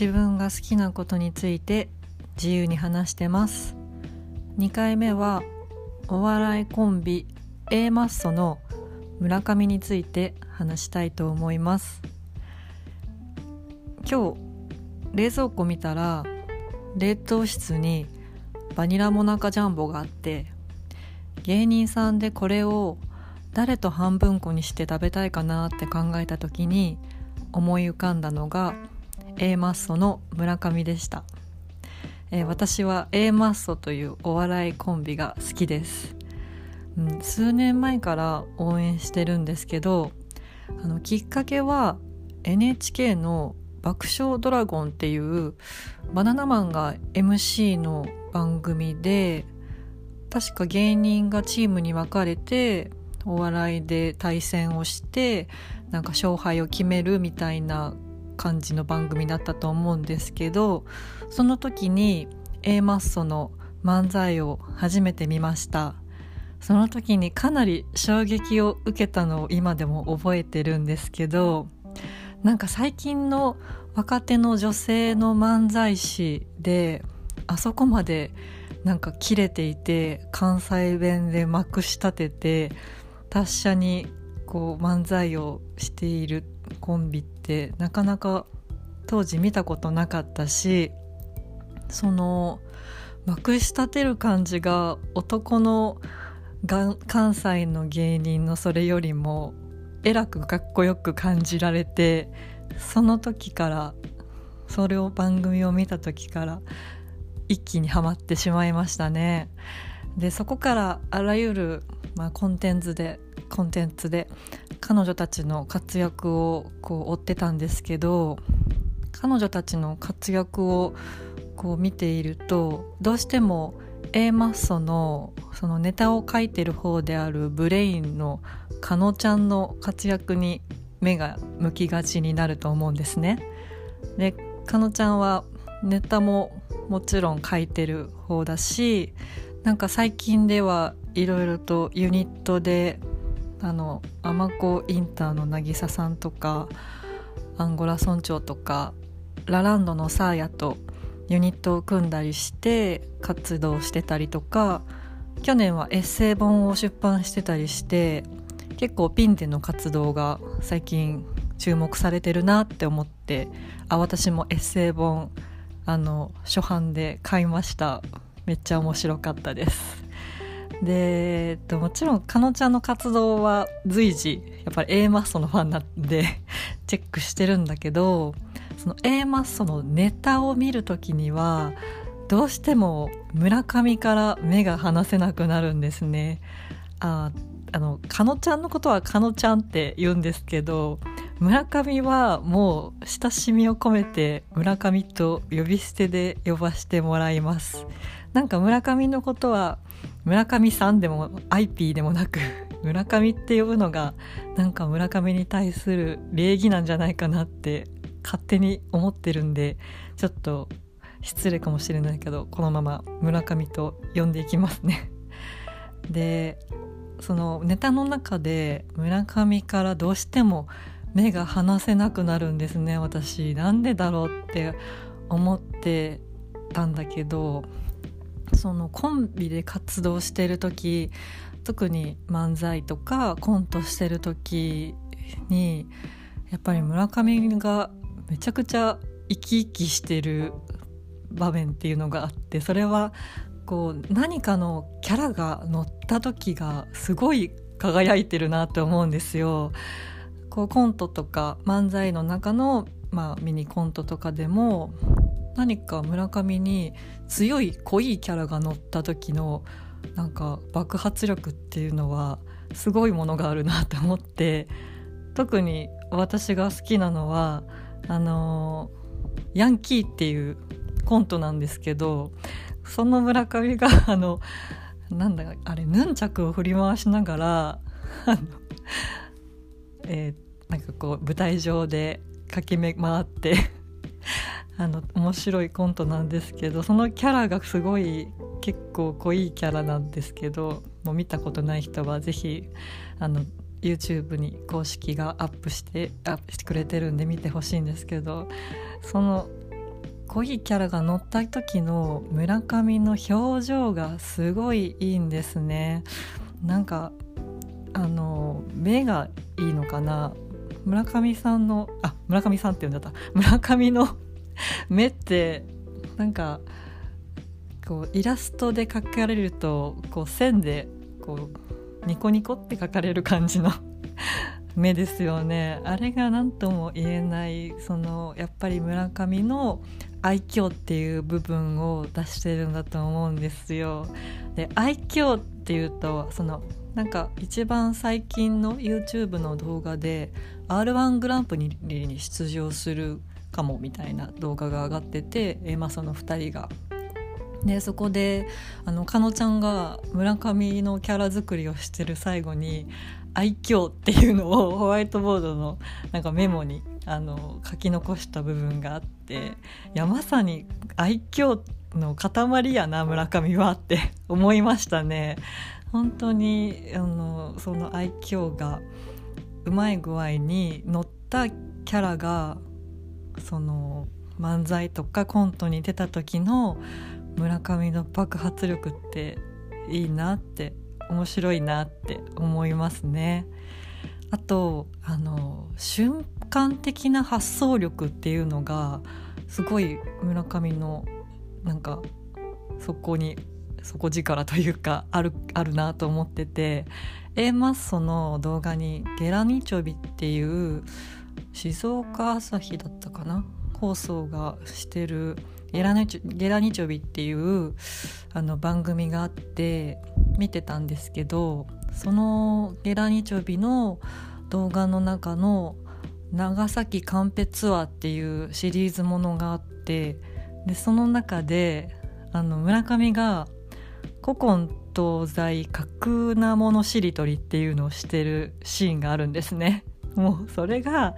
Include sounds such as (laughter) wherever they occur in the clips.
自分が好きなことについて自由に話してます。2回目はお笑いコンビ A マッソの村上について話したいと思います。今日冷蔵庫見たら冷凍室にバニラモナカジャンボがあって芸人さんでこれを誰と半分こにして食べたいかなって考えた時に思い浮かんだのが A マッソの村上でした、えー、私は A マッソというお笑いコンビが好きです、うん、数年前から応援してるんですけどあのきっかけは NHK の爆笑ドラゴンっていうバナナマンが MC の番組で確か芸人がチームに分かれてお笑いで対戦をしてなんか勝敗を決めるみたいな感じの番組だったと思うんですけどその時に A マッソの漫才を初めて見ました。その時にかなり衝撃を受けたのを今でも覚えてるんですけどなんか最近の若手の女性の漫才師であそこまでなんか切れていて関西弁でまくし立てて達者にこう漫才をしているコンビってなかなか当時見たことなかったしそのまくし立てる感じが男のが関西の芸人のそれよりもえらくかっこよく感じられてその時からそれを番組を見た時から一気にはまってしまいましたね。でそこからあらゆる、まあ、コンテンツでコンテンツで彼女たちの活躍をこう追ってたんですけど彼女たちの活躍をこう見ているとどうしても A マッソのそのネタを書いてる方であるブレインのかのちゃんの活躍に目が向きがちになると思うんですね。でかのちゃんはネタももちろん書いてる方だしなんか最近ではいろいろとユニットであのアマコインターの渚さんとかアンゴラ村長とかラランドのサーヤとユニットを組んだりして活動してたりとか去年はエッセイ本を出版してたりして結構ピンでの活動が最近注目されてるなって思ってあ私もエッセイ本あの初版で買いました。めっちゃ面白かったです。でもちろんかのちゃんの活動は随時やっぱり A マッソのファンなんで (laughs) チェックしてるんだけどその A マッソのネタを見る時にはどうしても村上から目が離せなくなるんですね。ああのかのちゃんのことはかのちゃんって言うんですけど村上はもう親しみを込めて村上と呼び捨てで呼ばせてもらいますなんか村上のことは村上さんでも IP でもなく (laughs) 村上って呼ぶのがなんか村上に対する礼儀なんじゃないかなって勝手に思ってるんでちょっと失礼かもしれないけどこのまま村上と呼んでいきますね。(laughs) でそのネタの中で村上からどうしても目が離せなくなるんですね私。なんでだろうって思ってたんだけどそのコンビで活動してる時特に漫才とかコントしてる時にやっぱり村上がめちゃくちゃ生き生きしてる場面っていうのがあってそれはこう何かのキャラが乗った時がすごい輝いてるなって思うんですよ。こうコントとか漫才の中の、まあ、ミニコントとかでも何か村上に強い濃いキャラが乗った時のなんか爆発力っていうのはすごいものがあるなと思って特に私が好きなのはあのヤンキーっていうコントなんですけどその村上があのなんだあれヌンチャクを振り回しながら、えー、なんかこう舞台上で駆け回ってあの面白いコントなんですけどそのキャラがすごい結構濃いキャラなんですけどもう見たことない人は是非あの YouTube に公式がアップしてアップしてくれてるんで見てほしいんですけどそのこいいキャラが乗った時の村上の表情がすごいいいんですね。なんかあの目がいいのかな？村上さんのあ村上さんって呼んじゃった。村上の (laughs) 目ってなんかこうイラストで描かれるとこう線でこうニコニコって描かれる感じの (laughs) 目ですよねあれが何とも言えないそのやっぱり村上の愛嬌っていう部分を出してるんだと思うんですよ。で愛嬌っていうとそのなんか一番最近の YouTube の動画で r 1グランプリに出場するかもみたいな動画が上がってて、えー、まあ、その2人が。でそこであのかのちゃんが村上のキャラ作りをしてる最後に「愛嬌」っていうのを (laughs) ホワイトボードのなんかメモにあの書き残した部分があっていやまさに愛嬌の塊やな村上はって (laughs) 思いましたね。本当にあのその愛嬌がうまい具合に乗ったキャラがその漫才とかコントに出た時の村上の爆発力っていいなって面白いなって思いますね。あとあの瞬間的な発想力っていうのがすごい村上のなんかそこに底力というかあるあるなと思ってて A マッソの動画に「ゲラニチョビ」っていう静岡朝日だったかな？放送がしてるゲラニチョビっていうあの番組があって見てたんですけどそのゲラニチョビの動画の中の長崎カンペツアーっていうシリーズものがあってでその中であの村上が古今東西架空なものしりとりっていうのをしてるシーンがあるんですね。もうそれが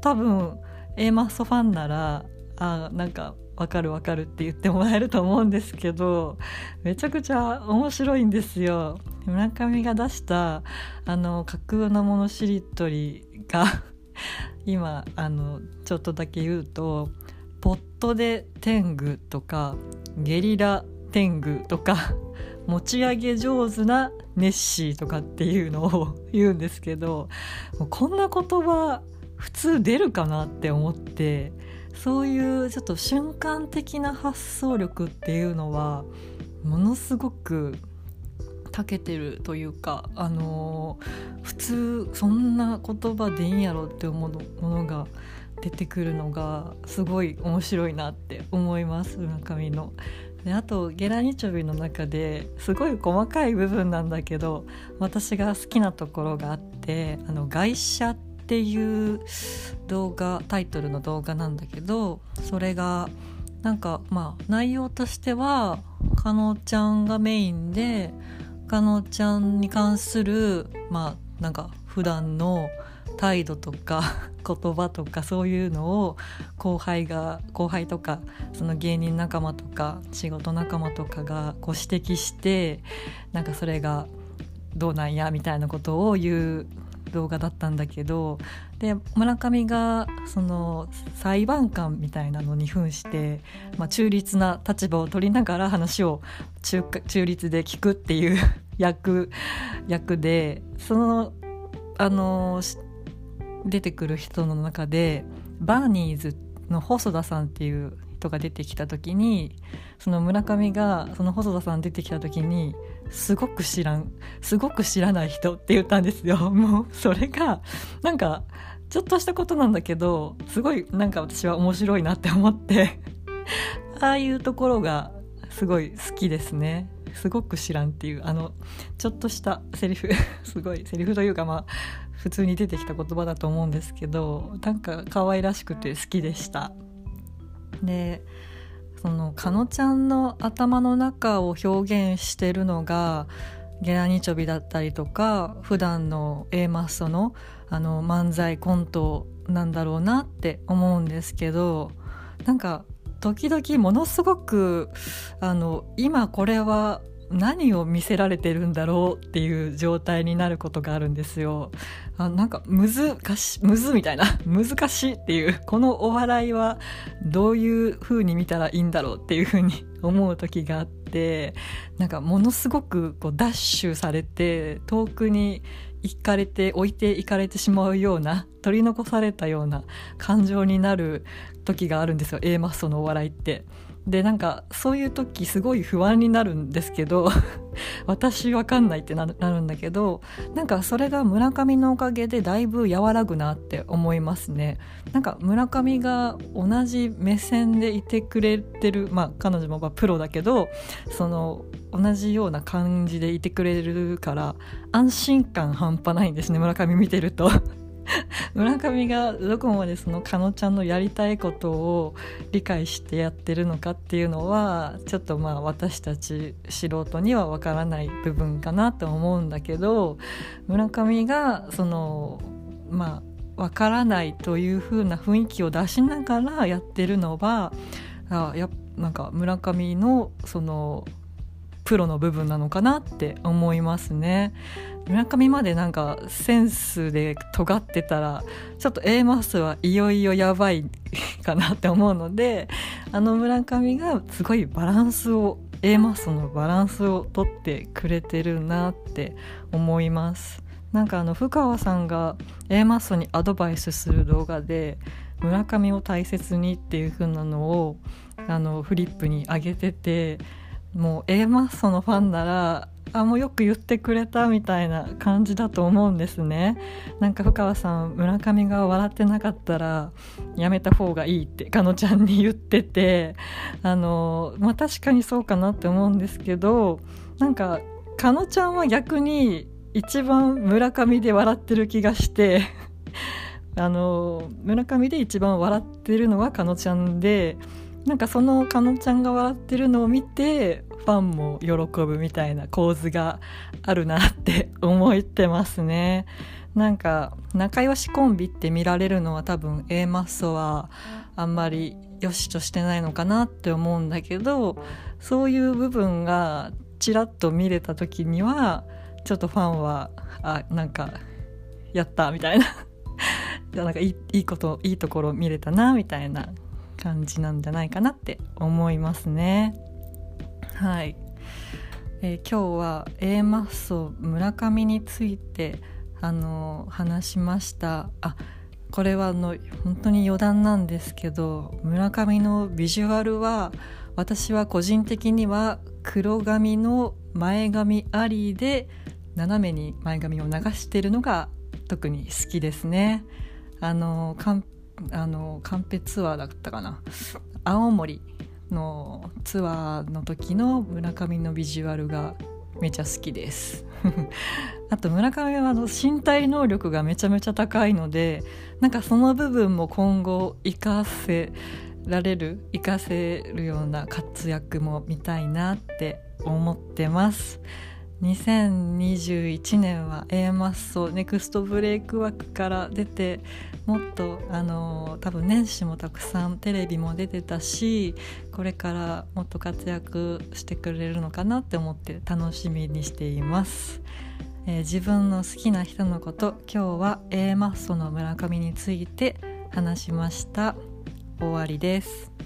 多分 A マッソファンならあなんかわかるわかるって言ってもらえると思うんですけどめちゃくちゃ面白いんですよ。村上が出したあの架空のものしりとりが (laughs) 今あのちょっとだけ言うと「ポットで天狗」とか「ゲリラ天狗」とか持ち上げ上手なネッシーとかっていうのを言うんですけどこんな言葉普通出るかなって思ってそういうちょっと瞬間的な発想力っていうのはものすごく長けてるというか、あのー、普通そんな言葉でいいんやろって思うものが出てくるのがすごい面白いなって思います村上の。であとゲラニチョビの中ですごい細かい部分なんだけど私が好きなところがあって「あの外車」っていう動画タイトルの動画なんだけどそれがなんかまあ内容としてはかのちゃんがメインでかのちゃんに関するまあなんか普段の態度とか (laughs) 言葉とかそういうのを後輩が後輩とかその芸人仲間とか仕事仲間とかがこう指摘してなんかそれがどうなんやみたいなことを言う動画だったんだけどで村上がその裁判官みたいなのに扮して、まあ、中立な立場を取りながら話を中中立で聞くっていう (laughs) 役役でそのあの出てくる人の中でバーニーズの細田さんっていう人が出てきた時にその村上がその細田さん出てきた時にすごく知らんすごく知らない人って言ったんですよ。(laughs) もうそれがなんかちょっとしたことなんだけどすごいなんか私は面白いなって思って (laughs) ああいうところがすごい好きですね。すごく知らんっていうあのちょっとしたセリフ (laughs) すごいセリフというかまあ普通に出てきた言葉だと思うんですけどなんか可愛らしくて好きでした。でそのかのちゃんの頭の中を表現してるのがゲラニチョビだったりとか普段の A マッソのあの漫才コントなんだろうなって思うんですけどなんか時々ものすごくあの今これは何を見せられてるんだろうっていう状態になることがあるんですよ。あなんか難しむずみたいな (laughs) 難しいっていうこのお笑いはどういう風に見たらいいんだろうっていう風に思う時があってなんかものすごくこうダッシュされて遠くに行かれて置いていかれてしまうような取り残されたような感情になる時があるんですよ A マッソのお笑いって。でなんかそういう時すごい不安になるんですけど (laughs) 私わかんないってなるんだけどなんかそれが村上のおかげでだいぶ和らぐなって思いますね。なんか村上が同じ目線でいてくれてるまあ彼女もまプロだけどその同じような感じでいてくれるから安心感半端ないんですね村上見てると。(laughs) 村上がどこまでそのかのちゃんのやりたいことを理解してやってるのかっていうのはちょっとまあ私たち素人にはわからない部分かなと思うんだけど村上がそのまあわからないという風な雰囲気を出しながらやってるのはあやなんか村上のそのプロの部分なのかなって思いますね。村上までなんかセンスで尖ってたらちょっと A マスはいよいよやばいかなって思うのであの村上がすごいバランスを A マスのバランスをとってくれてるなって思いますなんかあの深川さんが A マッソにアドバイスする動画で村上を大切にっていう風なのをあのフリップに上げててもう A マッソのファンならあもうよく言ってくれたみたいな感じだと思うんですね。なんか深川さん村上が笑ってなかったらやめた方がいいってかのちゃんに言っててあのまあ確かにそうかなって思うんですけどなんかかのちゃんは逆に一番村上で笑ってる気がしてあの村上で一番笑ってるのはかのちゃんでなんかそのかのちゃんが笑ってるのを見てファンも喜ぶみたいな構図があるなって思ってますね。なんか仲良しコンビって見られるのは多分 A マッソはあんまり良しとしてないのかなって思うんだけどそういう部分がちらっと見れた時にはちょっとファンはあなんかやったみたいな (laughs) なんかいいこといいところ見れたなみたいな感じなんじゃないかなって思いますね。はい、えー、今日は A マッソ村上についてあの話しましたあこれはあの本当に余談なんですけど村上のビジュアルは私は個人的には黒髪の前髪ありで斜めに前髪を流しているのが特に好きですね。あのあのカンペツアーだったかな。青森のツアーの時の村上のビジュアルがめちゃ好きです。(laughs) あと村上は身体能力がめちゃめちゃ高いのでなんかその部分も今後活かせられる活かせるような活躍も見たいなって思ってます。2021年は A マッソネクストブレイク枠から出てもっとあの多分年始もたくさんテレビも出てたしこれからもっと活躍してくれるのかなって思って楽しみにしています、えー、自分の好きな人のこと今日は A マッソの村上について話しました。終わりです。